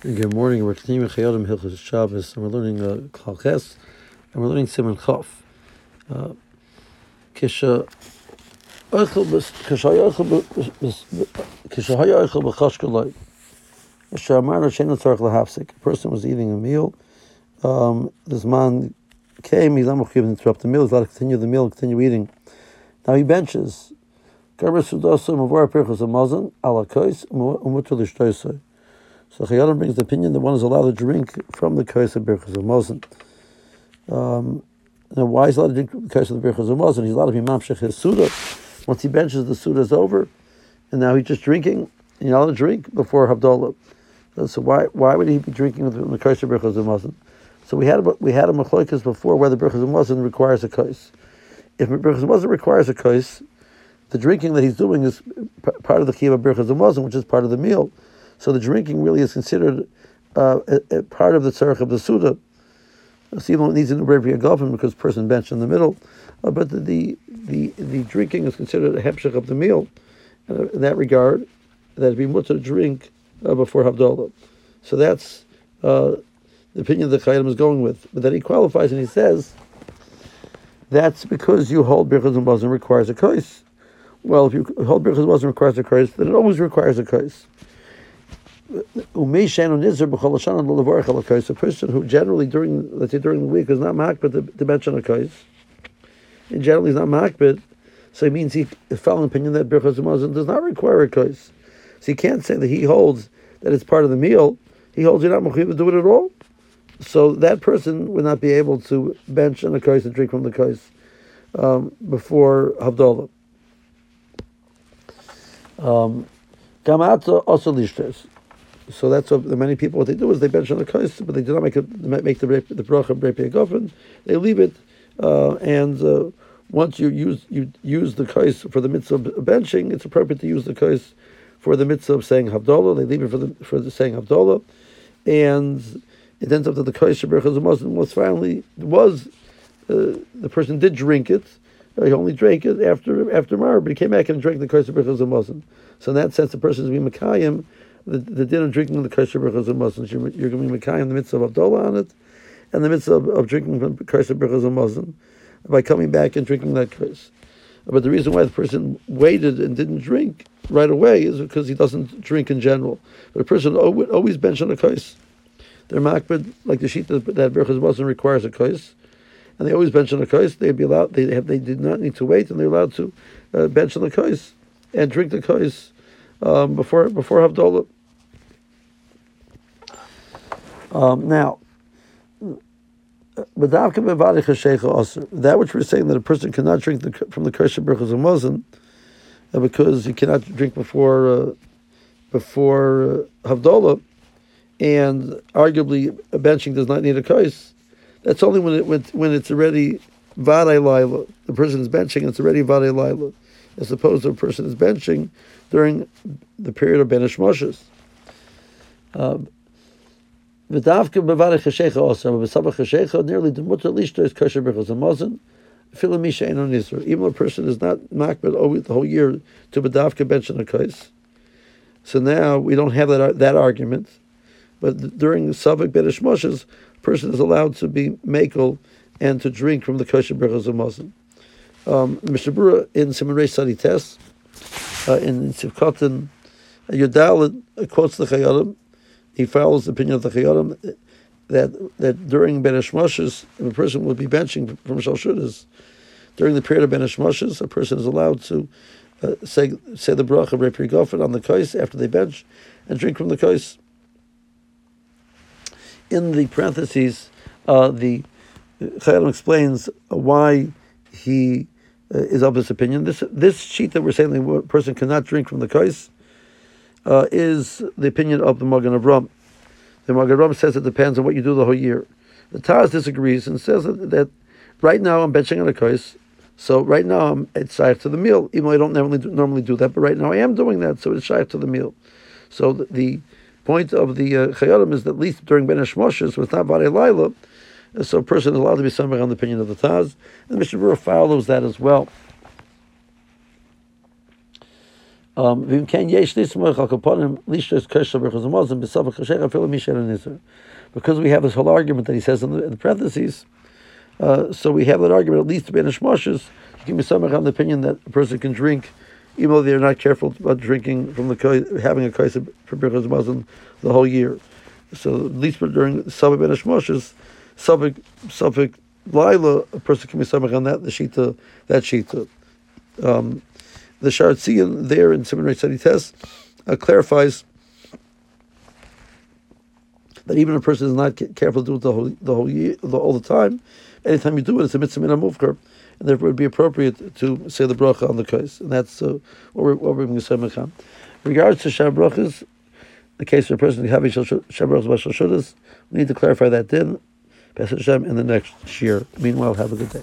Good morning. We're continuing Chayei Adam Hilchos Shabbos, and we're learning uh, and we're learning Siman Chof. Uh, Kisha Oichel Kisha Haya Oichel B'Chashkaloi. Shamar Shein Tzarich Lahafsik. A person was eating a meal. Um, this man came. He's not to interrupt the meal. He's allowed to continue the meal, continue eating. Now he benches. Garber Sudosu Mavor Birchas Hamazon Ala Kois Umutul Ishtoisoi. So Chayyim brings the opinion that one is allowed to drink from the Kais of Birchas Hamazon. Um, now, why is he allowed to drink from the Kais of the Birchas Hamazon? He's allowed to be mamshech his Suda. Once he benches, the Suda is over, and now he's just drinking. You're allowed to drink before Havdalah. So why why would he be drinking from the Kais of Birchas Hamazon? So we had a, we had a machlokas before whether Birchas Hamazon requires a Kais. If Birchas Hamazon requires a Kais, the drinking that he's doing is part of the Kiyah Birchas Hamazon, which is part of the meal. So the drinking really is considered uh, a, a part of the tzarech of the Suda. So even though it needs an Rebbe Golfin because person bench in the middle, uh, but the, the, the the drinking is considered a hepshach of the meal. And uh, in that regard, that be mutter to drink uh, before Havdalah. So that's uh, the opinion that Chayyim is going with. But then he qualifies and he says, that's because you hold Birchas Hamazon requires a kais. Well, if you hold Birchas Hamazon requires a kais, then it always requires a kais. A person who generally during let's say during the week is not makbid to, to mention a kais, and generally is not makbid, so it means he fell in opinion that birchas hamazon does not require a kais. So he can't say that he holds that it's part of the meal. He holds you're not mechuyev to do it at all. So that person would not be able to bench on a kais and drink from the kais um, before havdalah. Um, also. So that's what many people what they do is they bench on the kais, but they do not make it make the the bracha brepi gofen. They leave it, uh, and uh, once you use you use the kais for the mitzvah of benching, it's appropriate to use the kais for the mitzvah of saying havdalah. They leave it for the for the saying havdalah, and it ends up that the kais shaberchas Muslim was finally was uh, the person did drink it. Uh, he only drank it after after Mar, but he came back and drank the kais shaberchas Muslim. So in that sense, the person is being mekayim the, the din of drinking the kosher brachas of Muslims. You're, you're going to be Mekayim the midst of Abdullah on it, and the midst of, of drinking from kosher brachas of Muslim by coming back and drinking that kos. But the reason why the person waited and didn't drink right away is because he doesn't drink in general. But a person would always bench on a kos. They're makbid, like the sheet that, that Muslim requires a kos, and they always bench on a kos. They'd be allowed. They have. They did not need to wait, and they're allowed to uh, bench on the kos and drink the kos um, before before Havdalah. Um, now, that which we're saying that a person cannot drink the, from the kosher berachos of Mosin, uh, because he cannot drink before uh, before uh, Havdalah, and arguably a benching does not need a kais. That's only when it when, when it's already vadei laila. The person is benching; it's already vadei laila, as opposed to a person is benching during the period of benish moshes. Um, V'davka bevarech hashecha also, v'sabach hashecha, nearly the mutter lishto is kosher b'chos hamazon, filim misha ein on Yisrael. Even a person is not makbid over the whole year to bedavka bench on a. So now we don't have that that argument, but during Savak Bedish Moshes, a person is allowed to be makel and to drink from the kosher b'chos hamazon. Um, Mr. Bura in Simon Reis Sadi Test, uh, in Sivkotin, Yudal quotes the Chayei Adam, he follows the opinion of the Chayyim that that during Ben Moshes, a person would be benching from Shalshudas. During the period of Ben Moshes, a person is allowed to uh, say say the bracha of Repi Gofen on the kais after they bench and drink from the kais. In the parentheses, uh, the Chayyim explains why he uh, is of this opinion. This this sheet that we're saying the person cannot drink from the kais uh, is the opinion of the Magen Avram. The Magen Avram says it depends on what you do the whole year. The Taz disagrees and says that, that right now I'm benching on a kais, so right now I'm, it's shy to the meal, even though I don't normally do, normally do that, but right now I am doing that, so it's shy to the meal. So the, the point of the uh, is that at least during Ben Moshes, so it's not Vare Laila, so a person is allowed to be somewhere on the opinion of the Taz, and the Mishnah follows that as well. Um, because we have this whole argument that he says in the, in the parentheses, uh, so we have that argument at least to banish moshes. Give me some on the opinion that a person can drink, even though they're not careful about drinking from the having a kaisa for birchas mazon the whole year. So at least during sabik banish moshes, sabik sabik lila, a person can be samach on that the shita that shita. Um, the Sharatzian there in Seminary Study Test uh, clarifies that even a person is not careful to do it the whole the whole year, the, all the time, anytime you do it, it's a mitzvah min mufkar, and therefore it would be appropriate to say the bracha on the kais, and that's uh, what we're we're going to say mecham. Regards to shab brachas, the case of a person having shab brachas b'shal we need to clarify that then, Pesach Hashem, in the next year. Meanwhile, have a good day.